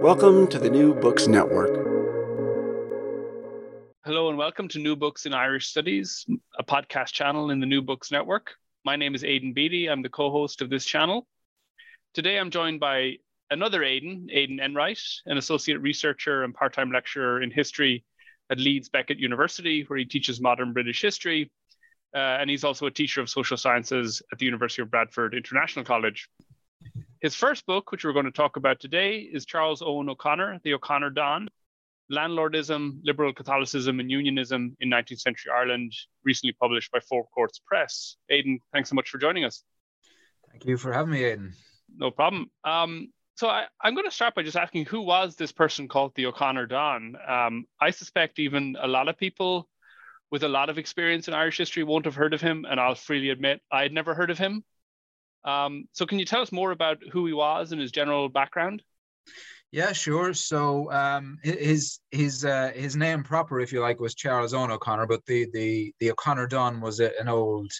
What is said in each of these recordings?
Welcome to the New Books Network. Hello, and welcome to New Books in Irish Studies, a podcast channel in the New Books Network. My name is Aidan Beatty. I'm the co host of this channel. Today, I'm joined by another Aidan, Aidan Enright, an associate researcher and part time lecturer in history at Leeds Beckett University, where he teaches modern British history. Uh, and he's also a teacher of social sciences at the University of Bradford International College. His first book, which we're going to talk about today, is Charles Owen O'Connor, The O'Connor Don Landlordism, Liberal Catholicism, and Unionism in 19th Century Ireland, recently published by Four Courts Press. Aidan, thanks so much for joining us. Thank you for having me, Aidan. No problem. Um, so I, am going to start by just asking who was this person called the O'Connor Don? Um, I suspect even a lot of people with a lot of experience in Irish history won't have heard of him, and I'll freely admit I had never heard of him. Um, so can you tell us more about who he was and his general background? Yeah, sure. So um, his his uh, his name proper, if you like, was Charles Owen O'Connor, but the the the O'Connor Don was a, an old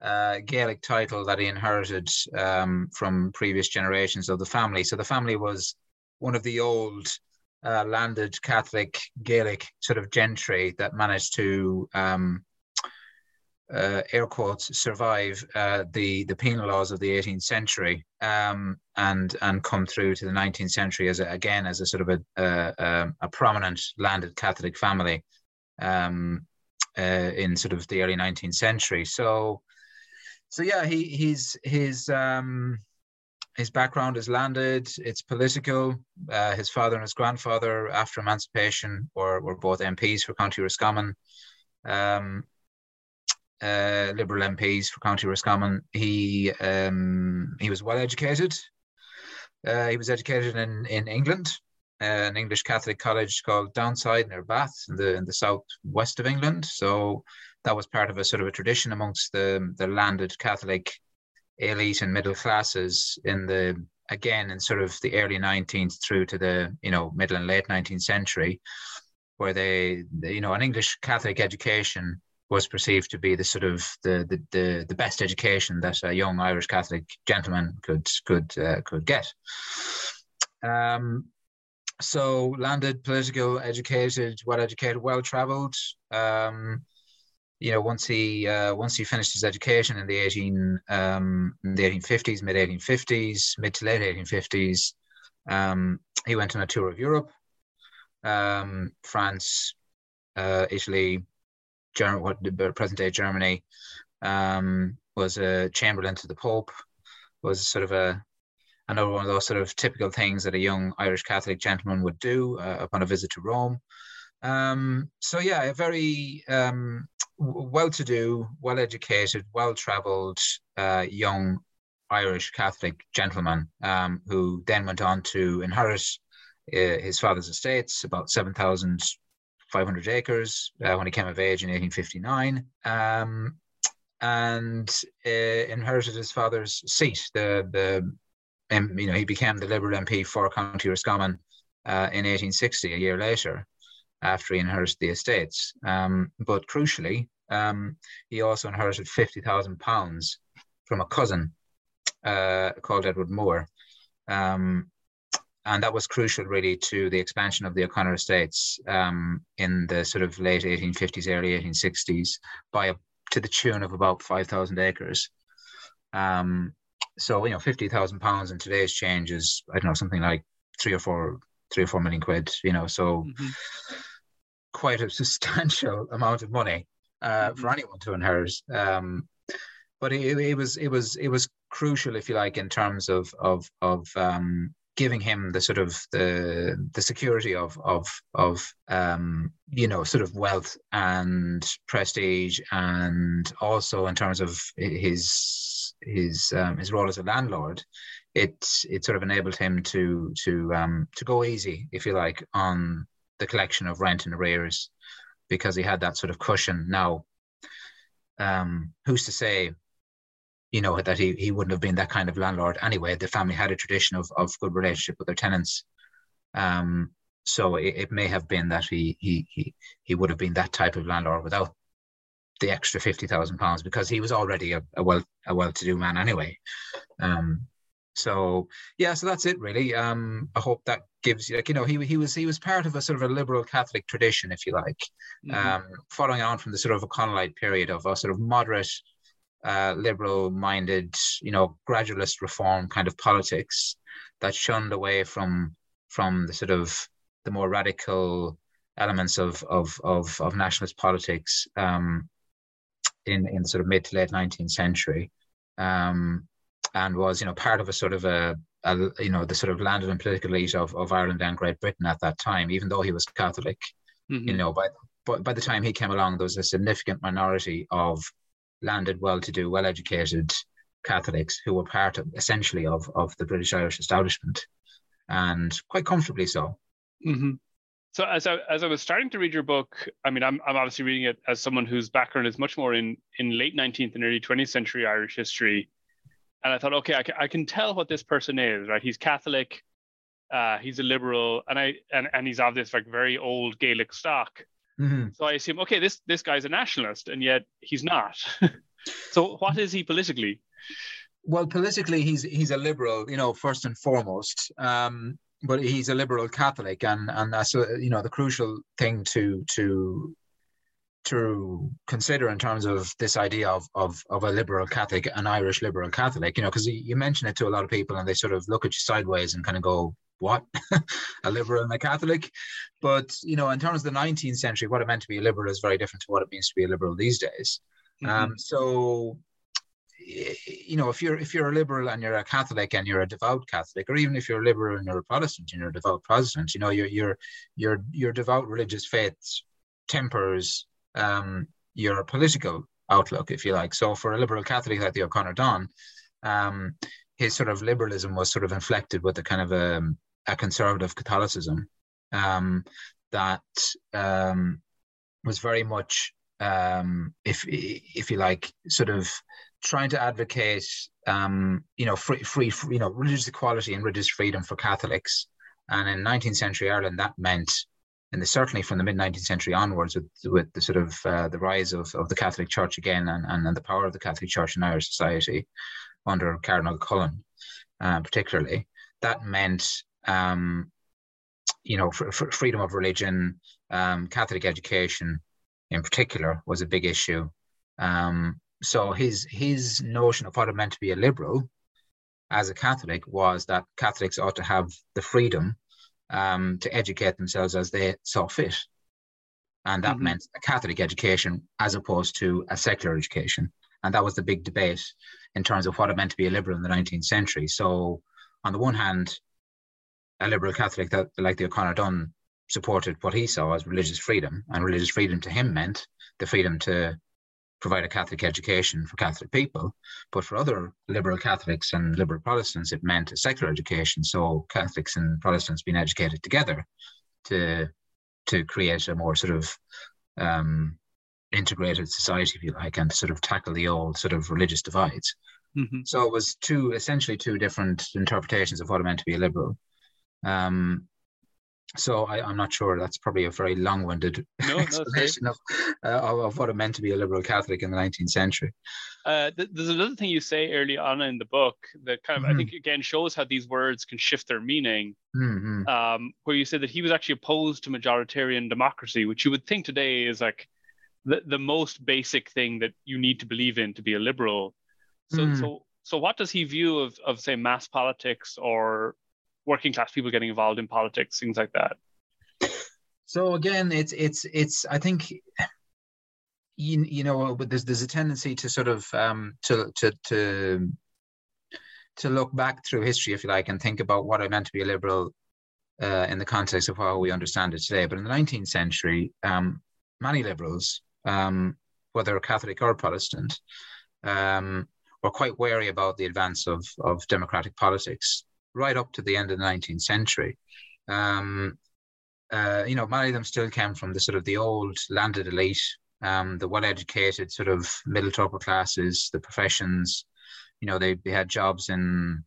uh, Gaelic title that he inherited um, from previous generations of the family. So the family was one of the old uh, landed Catholic Gaelic sort of gentry that managed to um, uh, air quotes survive uh, the the penal laws of the 18th century um, and and come through to the 19th century as a, again as a sort of a a, a prominent landed Catholic family um, uh, in sort of the early 19th century. So so yeah, he he's his um, his background is landed. It's political. Uh, his father and his grandfather, after emancipation, were were both MPs for County Roscommon. Um, uh, Liberal MPs for County Roscommon. He um, he was well educated. Uh, he was educated in in England, uh, an English Catholic college called Downside near Bath in the in the southwest of England. So that was part of a sort of a tradition amongst the the landed Catholic elite and middle classes in the again in sort of the early 19th through to the you know middle and late 19th century where they, they you know an english catholic education was perceived to be the sort of the the the, the best education that a young Irish Catholic gentleman could could uh, could get. Um, so landed, political, educated, well educated, well travelled. Um, you know, once he uh, once he finished his education in the eighteen um, the eighteen fifties, mid eighteen fifties, mid to late eighteen fifties, um, he went on a tour of Europe, um, France, uh, Italy, German, what present day Germany, um, was a chamberlain to the Pope, was sort of a another one of those sort of typical things that a young Irish Catholic gentleman would do uh, upon a visit to Rome. Um, so yeah, a very um, well-to-do, well-educated, well-traveled uh, young Irish Catholic gentleman um, who then went on to inherit uh, his father's estates, about seven thousand 500 acres uh, when he came of age in 1859. Um, and uh, inherited his father's seat. The the um, you know he became the Liberal MP for County Roscommon uh, in 1860, a year later, after he inherited the estates. Um, but crucially, um, he also inherited 50,000 pounds from a cousin uh, called Edward Moore. Um, and that was crucial really to the expansion of the O'Connor estates um, in the sort of late 1850s, early 1860s by a, to the tune of about 5,000 acres. Um, so, you know, 50,000 pounds in today's change is, I don't know, something like three or four three or four million quid, you know, so Mhm. quite a substantial amount of money uh, for Mhm. anyone to inherit. Um, but it, it was it was it was crucial, if you like, in terms of of of um, giving him the sort of the the security of of of um, you know sort of wealth and prestige, and also in terms of his his um, his role as a landlord. It it sort of enabled him to to um, to go easy, if you like, on the collection of rent and arrears because he had that sort of cushion. Now, um, who's to say, you know, that he, he wouldn't have been that kind of landlord anyway? The family had a tradition of, of good relationship with their tenants. Um, so it, it may have been that he, he he he would have been that type of landlord without the extra fifty thousand pounds because he was already a, a well a well to do man anyway. Um, so yeah, so that's it really. Um, I hope that gives you like you know he he was he was part of a sort of a liberal Catholic tradition, if you like, Mhm. um, following on from the sort of O'Connellite period of a sort of moderate, uh, liberal-minded, you know, gradualist reform kind of politics that shunned away from from the sort of the more radical elements of of of, of nationalist politics um, in in sort of mid to late 19th century, um, and was you know part of a sort of a, a you know the sort of landed and political elite of, of Ireland and Great Britain at that time, even though he was Catholic Mhm. you know, by, but by the time he came along, there was a significant minority of landed, well-to-do, well-educated Catholics who were part of essentially of of the British Irish establishment, and quite comfortably so. hmm So as I as I was starting to read your book, I mean, I'm I'm obviously reading it as someone whose background is much more in in late 19th and early 20th century Irish history, and I thought, okay, I can, I can tell what this person is, right? He's Catholic, uh, he's a liberal, and I and and he's of this like very old Gaelic stock. So I assume, okay, this this guy's a nationalist, and yet he's not. so what is he politically? Well, politically, he's he's a liberal, you know, first and foremost. Um, but he's a liberal Catholic, and and that's uh, you know the crucial thing to to to consider in terms of this idea of of of a liberal Catholic, an Irish liberal Catholic. You know, because you mention it to a lot of people, and they sort of look at you sideways and kind of go, "What? a liberal and a Catholic?" But you know, in terms of the 19th century, what it meant to be a liberal is very different to what it means to be a liberal these days. Um, so you know, if you're if you're a liberal and you're a Catholic and you're a devout Catholic, or even if you're a liberal and you're a Protestant and you're a devout Protestant, you know, your your your your devout religious faith tempers um, your political outlook, if you like. So for a liberal Catholic like the O'Connor Don, um, his sort of liberalism was sort of inflected with a kind of a, a conservative Catholicism um, that um, was very much, um, if if you like, sort of trying to advocate, um, you know, free, free, free, you know, religious equality and religious freedom for Catholics. And in 19th century Ireland, that meant, and certainly from the mid 19th century onwards, with with the sort of uh, the rise of, of the Catholic Church again, and, and, and the power of the Catholic Church in Irish society under Cardinal Cullen, uh, particularly, that meant, um, you know, fr- fr- freedom of religion, um, Catholic education, in particular, was a big issue. Um, so his his notion of what it meant to be a liberal as a Catholic was that Catholics ought to have the freedom um, to educate themselves as they saw fit. And that Mhm. meant a Catholic education as opposed to a secular education. And that was the big debate in terms of what it meant to be a liberal in the 19th century. So, on the one hand, a liberal Catholic that, like the O'Connor Don supported what he saw as religious freedom, and religious freedom to him meant the freedom to provide a Catholic education for Catholic people. But for other liberal Catholics and liberal Protestants, it meant a secular education. So Catholics and Protestants being educated together to to create a more sort of um, integrated society, if you like, and to sort of tackle the old sort of religious divides. Mhm. So it was two essentially two different interpretations of what it meant to be a liberal. Um, so I, I'm not sure. That's probably a very long-winded No, no, explanation of, uh, of of what it meant to be a liberal Catholic in the 19th century. Uh, th- there's another thing you say early on in the book that kind of, I Mhm. think, again shows how these words can shift their meaning. hmm Um, where you said that he was actually opposed to majoritarian democracy, which you would think today is like the, the most basic thing that you need to believe in to be a liberal. So, Mm. so, so, what does he view of, of say, mass politics or working class people getting involved in politics, things like that. So again, it's it's it's. I think you you know, there's there's a tendency to sort of um to to to to look back through history, if you like, and think about what it meant to be a liberal uh, in the context of how we understand it today. But in the 19th century, um, many liberals, um, whether Catholic or Protestant, um, were quite wary about the advance of, of democratic politics right up to the end of the 19th century. Um, uh, you know, many of them still came from the sort of the old landed elite, um, the well-educated sort of middle to upper classes, the professions. You know, they, they had jobs in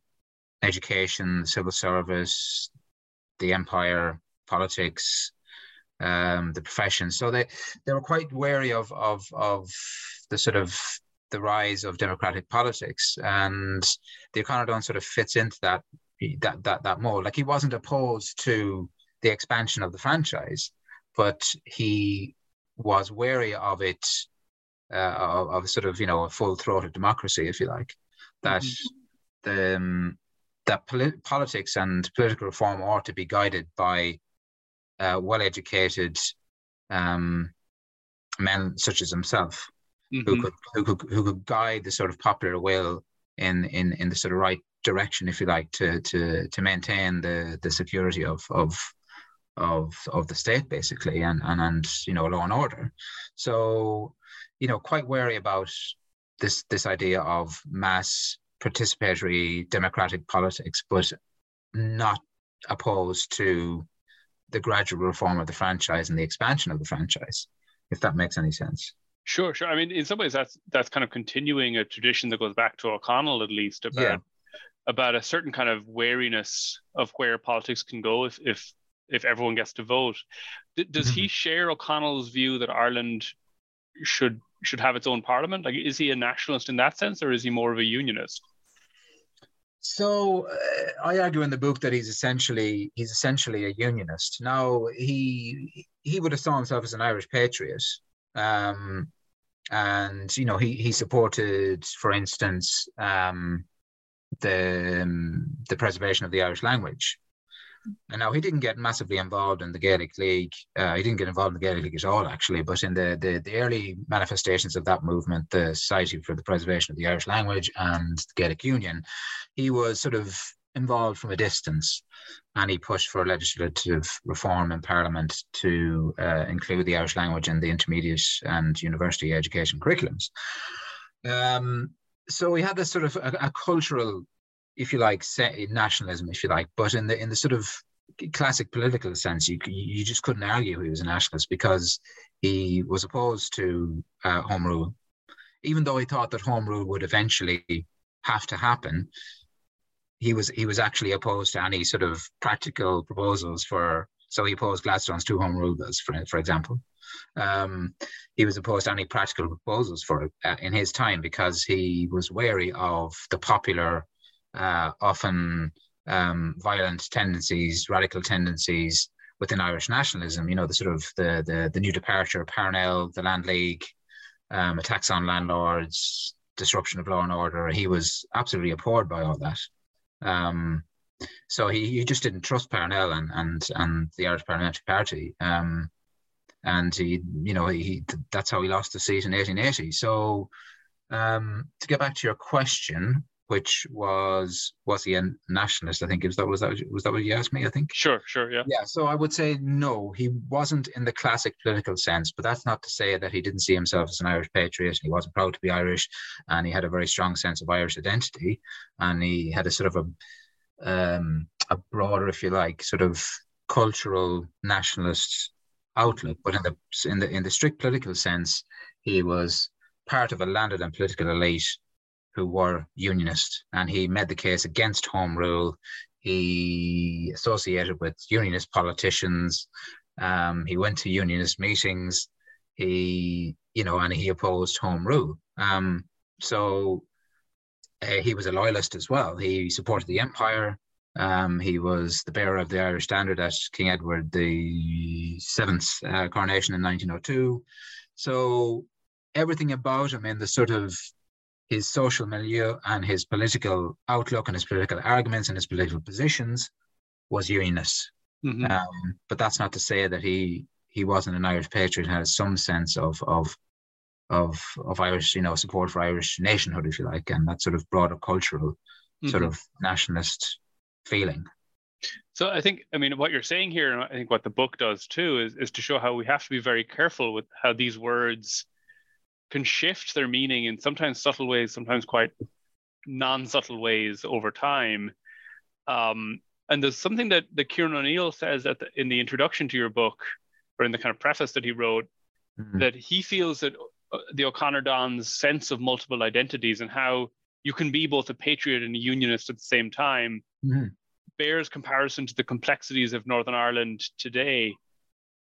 education, civil service, the empire, politics, um, the profession. So they they were quite wary of of of the sort of the rise of democratic politics, and the O'Connor Don sort of fits into that that that that mold. Like he wasn't opposed to the expansion of the franchise, but he was wary of it, uh, of, of, sort of you know a full throated democracy, if you like, that mm-hmm. the um, that polit- politics and political reform ought to be guided by uh, well educated um, men such as himself, mm-hmm. who could who could who could guide the sort of popular will in in in the sort of right direction, if you like, to to to maintain the the security of of of of the state basically and and and you know law and order. So you know quite wary about this this idea of mass participatory democratic politics, but not opposed to the gradual reform of the franchise and the expansion of the franchise, if that makes any sense. Sure, sure. I mean, in some ways, that's that's kind of continuing a tradition that goes back to O'Connell, at least about yeah. About a certain kind of wariness of where politics can go if if if everyone gets to vote. D- does he mm-hmm. share O'Connell's view that Ireland should should have its own parliament? Like, is he a nationalist in that sense, or is he more of a unionist? So uh, I argue in the book that he's essentially he's essentially a unionist. Now he he would have saw himself as an Irish patriot, um, and you know he he supported, for instance, um, the um, the preservation of the Irish language. And now he didn't get massively involved in the Gaelic League. Uh, he didn't get involved in the Gaelic League at all, actually. But in the, the, the early manifestations of that movement, the Society for the Preservation of the Irish Language and the Gaelic Union, he was sort of involved from a distance, and he pushed for legislative reform in Parliament to uh, include the Irish language in the intermediate and university education curriculums. Um, so we had this sort of a, a cultural if you like, nationalism, if you like, but in the in the sort of classic political sense, you you just couldn't argue he was a nationalist because he was opposed to uh, home rule, even though he thought that home rule would eventually have to happen. He was he was actually opposed to any sort of practical proposals for. So he opposed Gladstone's two home rule bills, for for example. Um, he was opposed to any practical proposals for it uh, in his time because he was wary of the popular uh, often um, violent tendencies, radical tendencies within Irish nationalism. You know, the sort of the the, the new departure, Parnell, the Land League, um, attacks on landlords, disruption of law and order. He was absolutely appalled by all that. Um, so he, he just didn't trust Parnell and and and the Irish Parliamentary Party. Um, and he, you know, he that's how he lost the seat in 1880. So um, to get back to your question, which was was he a nationalist? I think was that was that was that what you asked me? I think. Sure, sure, yeah. Yeah, so I would say no, he wasn't in the classic political sense, but that's not to say that he didn't see himself as an Irish patriot. He wasn't proud to be Irish, and he had a very strong sense of Irish identity, and he had a sort of a um, a broader, if you like, sort of cultural nationalist outlook. But in the in the in the strict political sense, he was part of a landed and political elite who were unionists, and he made the case against home rule. He associated with unionist politicians. Um, he went to unionist meetings. He, you know, and he opposed home rule. Um, so uh, he was a loyalist as well. He supported the empire. Um, he was the bearer of the Irish standard at King Edward the Seventh's uh, coronation in 1902. So everything about him in the sort of his social milieu and his political outlook and his political arguments and his political positions was unionist. Mm-hmm. Um, but that's not to say that he he wasn't an Irish patriot. Had some sense of of of of Irish, you know, support for Irish nationhood, if you like, and that sort of broader cultural mm-hmm. sort of nationalist feeling. So I think, I mean, what you're saying here, and I think what the book does too, is is to show how we have to be very careful with how these words can shift their meaning in sometimes subtle ways, sometimes quite non-subtle ways over time. Um, and there's something that, that Kieran O'Neill says at the, in the introduction to your book, or in the kind of preface that he wrote, mm-hmm. that he feels that the O'Connor Don's sense of multiple identities and how you can be both a patriot and a unionist at the same time mm-hmm. bears comparison to the complexities of Northern Ireland today.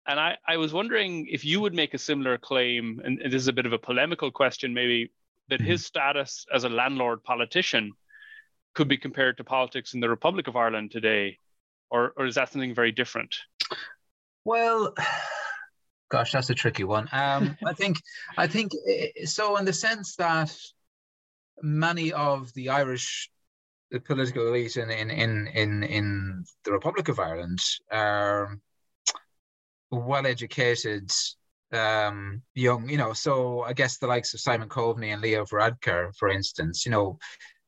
And I, I was wondering if you would make a similar claim, and this is a bit of a polemical question, maybe, that mm-hmm. his status as a landlord politician could be compared to politics in the Republic of Ireland today, or, or is that something very different? Well, gosh, that's a tricky one. Um, I think, I think so. In the sense that many of the Irish the political elite in in in in, in the Republic of Ireland are well educated um, young, you know, so I guess the likes of Simon Coveney and Leo Varadkar, for instance, you know,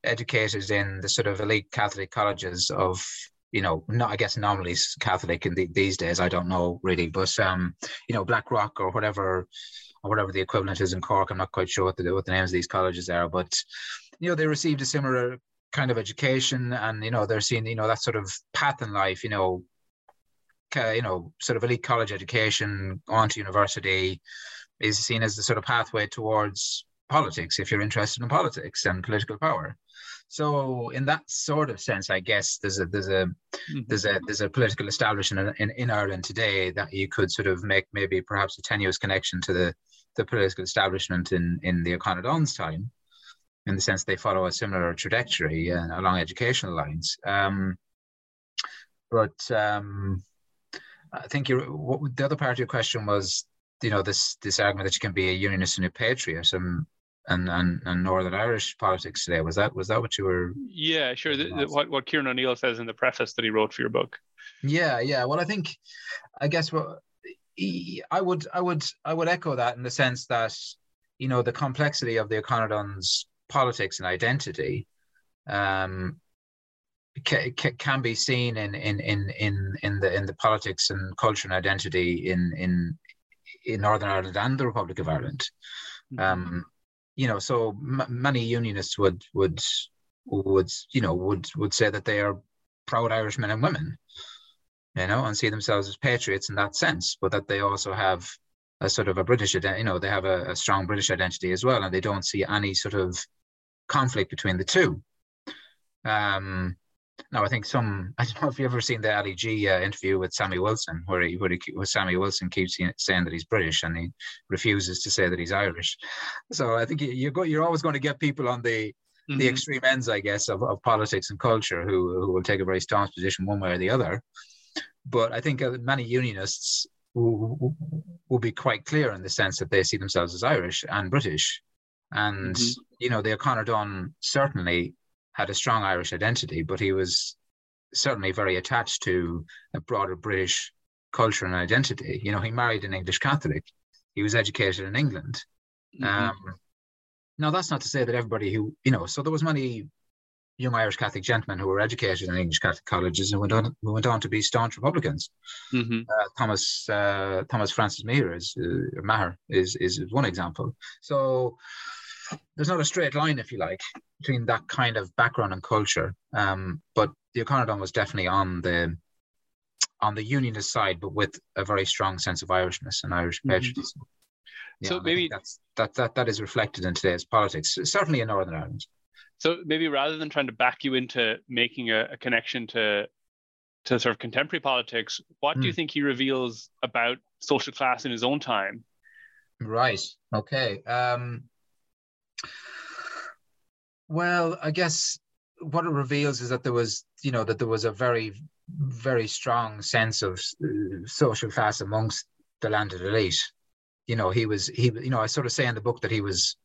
educated in the sort of elite Catholic colleges of, you know, not I guess nominally Catholic in the, these days, I don't know really, but um, you know, Blackrock or whatever or whatever the equivalent is in Cork. I'm not quite sure what the what the names of these colleges are, but you know, they received a similar kind of education and you know they're seeing you know that sort of path in life you know you know, sort of elite college education on to university is seen as the sort of pathway towards politics if you're interested in politics and political power. So in that sort of sense, I guess there's a there's a mm-hmm. there's a there's a political establishment in, in, in Ireland today that you could sort of make maybe perhaps a tenuous connection to the the political establishment in in the O'Connor Don's time, in the sense they follow a similar trajectory uh, along educational lines. Um, but um, I think you what the other part of your question was, you know, this this argument that you can be a unionist and a patriot and and and, and Northern Irish politics today. Was that was that what you were? Yeah, sure. The, the, what what Kieran O'Neill says in the preface that he wrote for your book. Yeah, yeah. Well, I think, I guess what I would I would I would echo that in the sense that you know the complexity of the O'Connor Don's politics and identity um, can be seen in in in in in the in the politics and culture and identity in in in Northern Ireland and the Republic of Ireland. Mm-hmm. Um, you know, so m- many unionists would would would you know would would say that they are proud Irish men and women, you know, and see themselves as patriots in that sense, but that they also have a sort of a British, you know, they have a, a strong British identity as well, and they don't see any sort of conflict between the two. Um, no, I think some. I don't know if you've ever seen the Ali G uh, interview with Sammy Wilson, where he, where, he, where Sammy Wilson keeps saying that he's British and he refuses to say that he's Irish. So I think you, go, you're always going to get people on the mm-hmm. the extreme ends, I guess, of, of politics and culture who who will take a very staunch position one way or the other. But I think uh, many unionists will, will be quite clear in the sense that they see themselves as Irish and British. And, mm-hmm. you know, the O'Connor Don certainly had a strong Irish identity, but he was certainly very attached to a broader British culture and identity. You know, he married an English Catholic. He was educated in England. Mm-hmm. Um, now, that's not to say that everybody who, you know, so there was many young Irish Catholic gentlemen who were educated in English Catholic colleges and went on, who went on to be staunch Republicans. Mm-hmm. Uh, Thomas uh, Thomas Francis Meagher is uh, Maher is is one example. So there's not a straight line, if you like, between that kind of background and culture. Um, but the O'Connor Don was definitely on the on the unionist side, but with a very strong sense of Irishness and Irish mm-hmm. patriotism. Yeah, so maybe that's that, that that is reflected in today's politics, certainly in Northern Ireland. So maybe rather than trying to back you into making a, a connection to to sort of contemporary politics, what mm. do you hmm. think he reveals about social class in his own time? Right. Okay. Um, well, I guess what it reveals is that there was, you know, that there was a very, very strong sense of uh, social class amongst the landed elite. You know, he was, he, you know, I sort of say in the book that he was,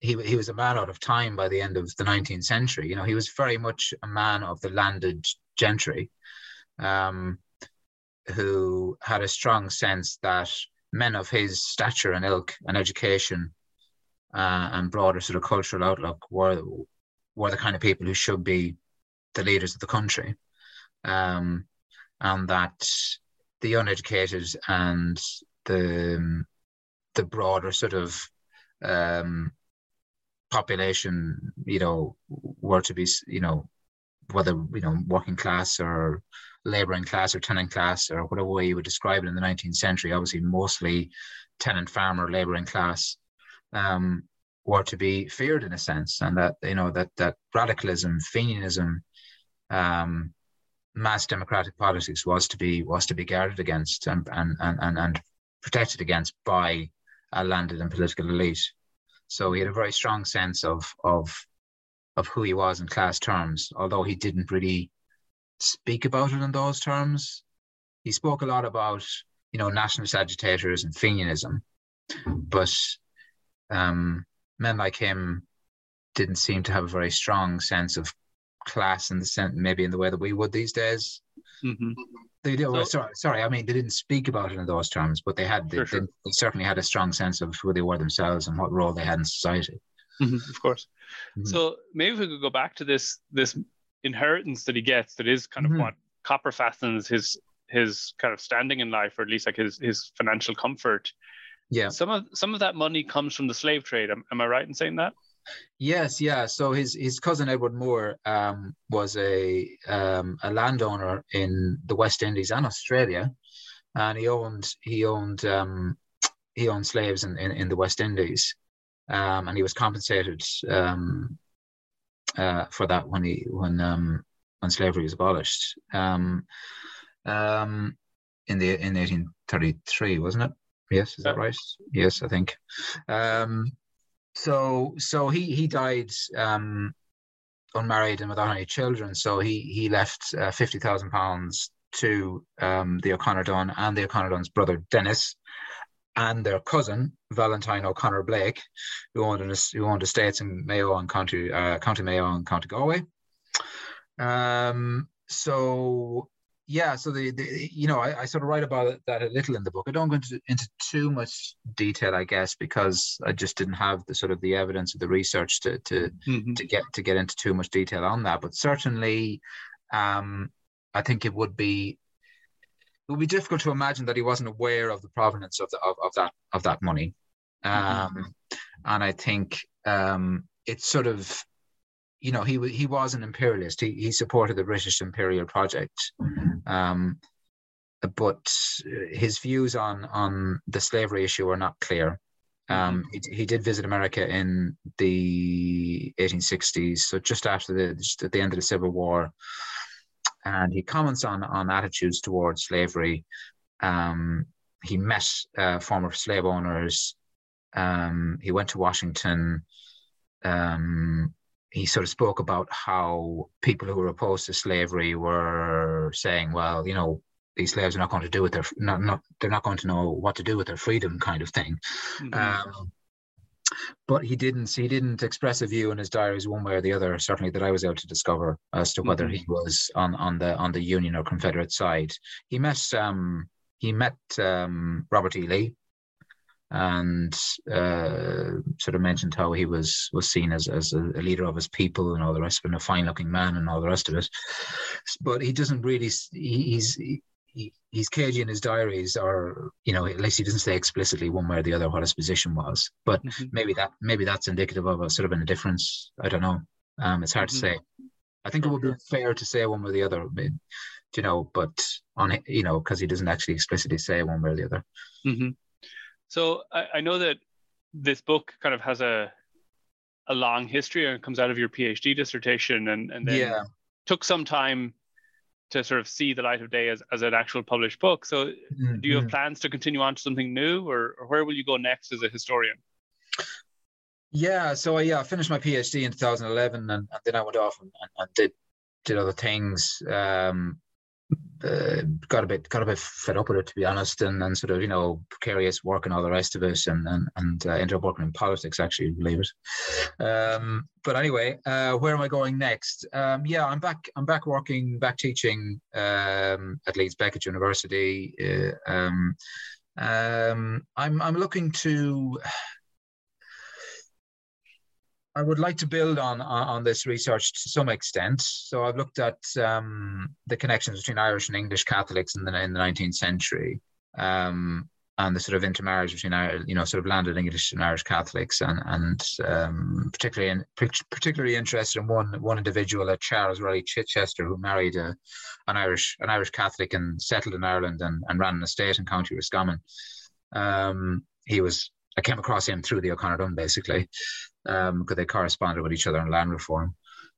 he, he was a man out of time by the end of the 19th century. You know, he was very much a man of the landed gentry. um, who had a strong sense that men of his stature and ilk and education uh, and broader sort of cultural outlook were were the kind of people who should be the leaders of the country, um, and that the uneducated and the the broader sort of um, population, you know, were to be, you know, whether you know working class or labouring class or tenant class or whatever way you would describe it in the 19th century, obviously mostly tenant farmer labouring class, um, were to be feared in a sense, and that you know that that radicalism, Fenianism, um, mass democratic politics was to be was to be guarded against and and and, and protected against by a landed and political elite. So he had a very strong sense of of of who he was in class terms, although he didn't really speak about it in those terms. He spoke a lot about you know nationalist agitators and Fenianism, but um, men like him didn't seem to have a very strong sense of class in the sense maybe in the way that we would these days. Mm-hmm. They did. So, sorry, sorry. I mean, they didn't speak about it in those terms, but they had. They, sure. they, certainly had a strong sense of who they were themselves and what role they had in society. Mm-hmm, of course. Mm-hmm. So maybe if we could go back to this this inheritance that he gets. That is kind of mm-hmm. what copper fastens his his kind of standing in life, or at least like his his financial comfort. Yeah. Some of some of that money comes from the slave trade. Am, am I right in saying that? Yes, yeah. So his his cousin Edward Moore um, was a um, a landowner in the West Indies and Australia, and he owned he owned um, he owned slaves in, in, in the West Indies, um, and he was compensated um, uh, for that when he when um, when slavery was abolished um, um, in the in 1833, wasn't it? Yes, is that right? Yes, I think. Um, so so he he died um, unmarried and without any children. So he he left uh, fifty thousand pounds to um, the O'Connor Don and the O'Connor Don's brother Dennis, and their cousin Valentine O'Connor Blake, who owned an, who owned estates in Mayo and County uh, County Mayo and County Galway. Um, so yeah, so the, the you know I, I, sort of write about that a little in the book. I don't go into, into too much detail, I guess, because I just didn't have the sort of the evidence of the research to to mm-hmm. to get to get into too much detail on that. But certainly, um, I think it would be it would be difficult to imagine that he wasn't aware of the provenance of the of, of that of that money. Mm-hmm. Um, and I think um, it's sort of you know, he he was an imperialist. He he supported the British imperial project, um, but his views on on the slavery issue are not clear. Um, he, he did visit America in the 1860s, so just after the just at the end of the Civil War, and he comments on on attitudes towards slavery. Um, he met uh, former slave owners. Um, he went to Washington. Um, he sort of spoke about how people who were opposed to slavery were saying, well, you know, these slaves are not going to do with their not, not they're not going to know what to do with their freedom kind of thing. Mm-hmm. Um, but he didn't he didn't express a view in his diaries one way or the other certainly that i was able to discover as to whether mm-hmm. he was on on the on the union or confederate side he met um he met um robert e lee and uh, sort of mentioned how he was was seen as, as a leader of his people and all the rest of it, a fine looking man and all the rest of it. But he doesn't really, he's, he, he's cagey in his diaries, or you know, at least he doesn't say explicitly one way or the other what his position was. But mm-hmm. maybe that maybe that's indicative of a sort of an difference. I don't know. Um, it's hard mm-hmm. to say. I think it would be fair to say one way or the other, you know, but on it, you know, because he doesn't actually explicitly say one way or the other. Mm-hmm. So I, I know that this book kind of has a a long history and comes out of your PhD dissertation and, and then yeah. took some time to sort of see the light of day as, as an actual published book. So mm-hmm. do you have mm-hmm. plans to continue on to something new or, or, where will you go next as a historian? Yeah, so I, yeah, I finished my PhD in 2011 and, and then I went off and, and, did did other things. Um, uh, got a bit got a bit fed up with it to be honest, and, and sort of you know precarious work and all the rest of it, and and and uh, ended up working in politics actually, believe it. Um, but anyway, uh, where am I going next? Um, yeah, I'm back. I'm back working, back teaching um, at Leeds Beckett University. Uh, um, um, I'm I'm looking to I would like to build on, on, this research to some extent. So I've looked at um, the connections between Irish and English Catholics in the in the 19th century, um, and the sort of intermarriage between you know sort of landed English and Irish Catholics, and and um, particularly in, particularly interested in one one individual, uh, Charles Raleigh Chichester, who married a, an Irish an Irish Catholic and settled in Ireland and, and ran an estate in County Roscommon. Um, he was I came across him through the O'Connor Don basically, because um, they corresponded with each other on land reform.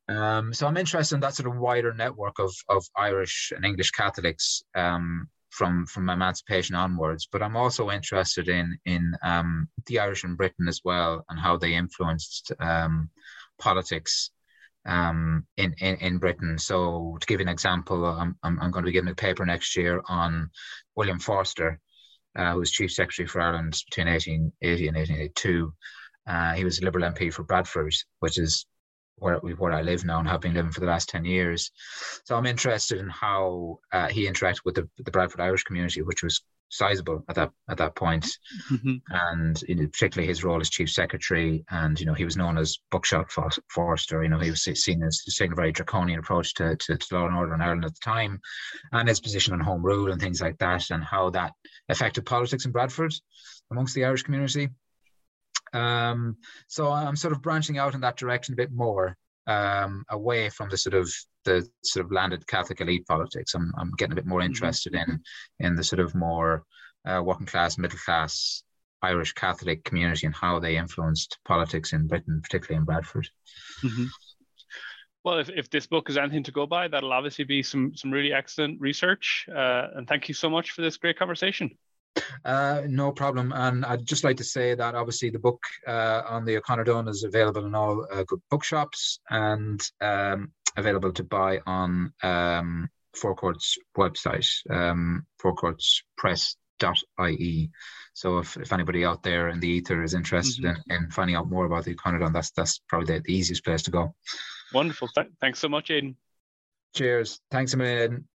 Um, so I'm interested in that sort of wider network of of Irish and English Catholics um, from from emancipation onwards. But I'm also interested in in um, the Irish in Britain as well and how they influenced um, politics um, in, in in Britain. So to give you an example, I'm I'm, I'm going to be giving a paper next year on William Forster, uh, who was Chief Secretary for Ireland between 1880 and 1882. Uh, he was a Liberal MP for Bradford, which is where where I live now and have been living for the last 10 years. So I'm interested in how uh, he interacted with the, the Bradford Irish community, which was sizable at that at that point. Mm-hmm. and you know, particularly his role as chief secretary and you know he was known as buckshot Forster you know he was seen as taking a very draconian approach to, to, to, law and order in ireland at the time and his position on home rule and things like that and how that affected politics in bradford amongst the irish community um, so I'm sort of branching out in that direction a bit more, um, away from the sort of the sort of landed Catholic elite politics. I'm, I'm getting a bit more mm-hmm. interested in in the sort of more uh, working class, middle class Irish Catholic community and how they influenced politics in Britain, particularly in Bradford. Mm-hmm. Well, if, if this book is anything to go by, that'll obviously be some some really excellent research. Uh, and thank you so much for this great conversation. Uh, no problem. And I'd just like to say that obviously the book uh, on the O'Connor Don is available in all uh, good bookshops and um, available to buy on um, Four Courts website, um, fourcourtspress.ie. So if, if anybody out there in the ether is interested mm-hmm. in, in finding out more about the O'Connor Don, that's that's probably the, the easiest place to go. Wonderful. Th- thanks so much, Aidan. Cheers. Thanks a million.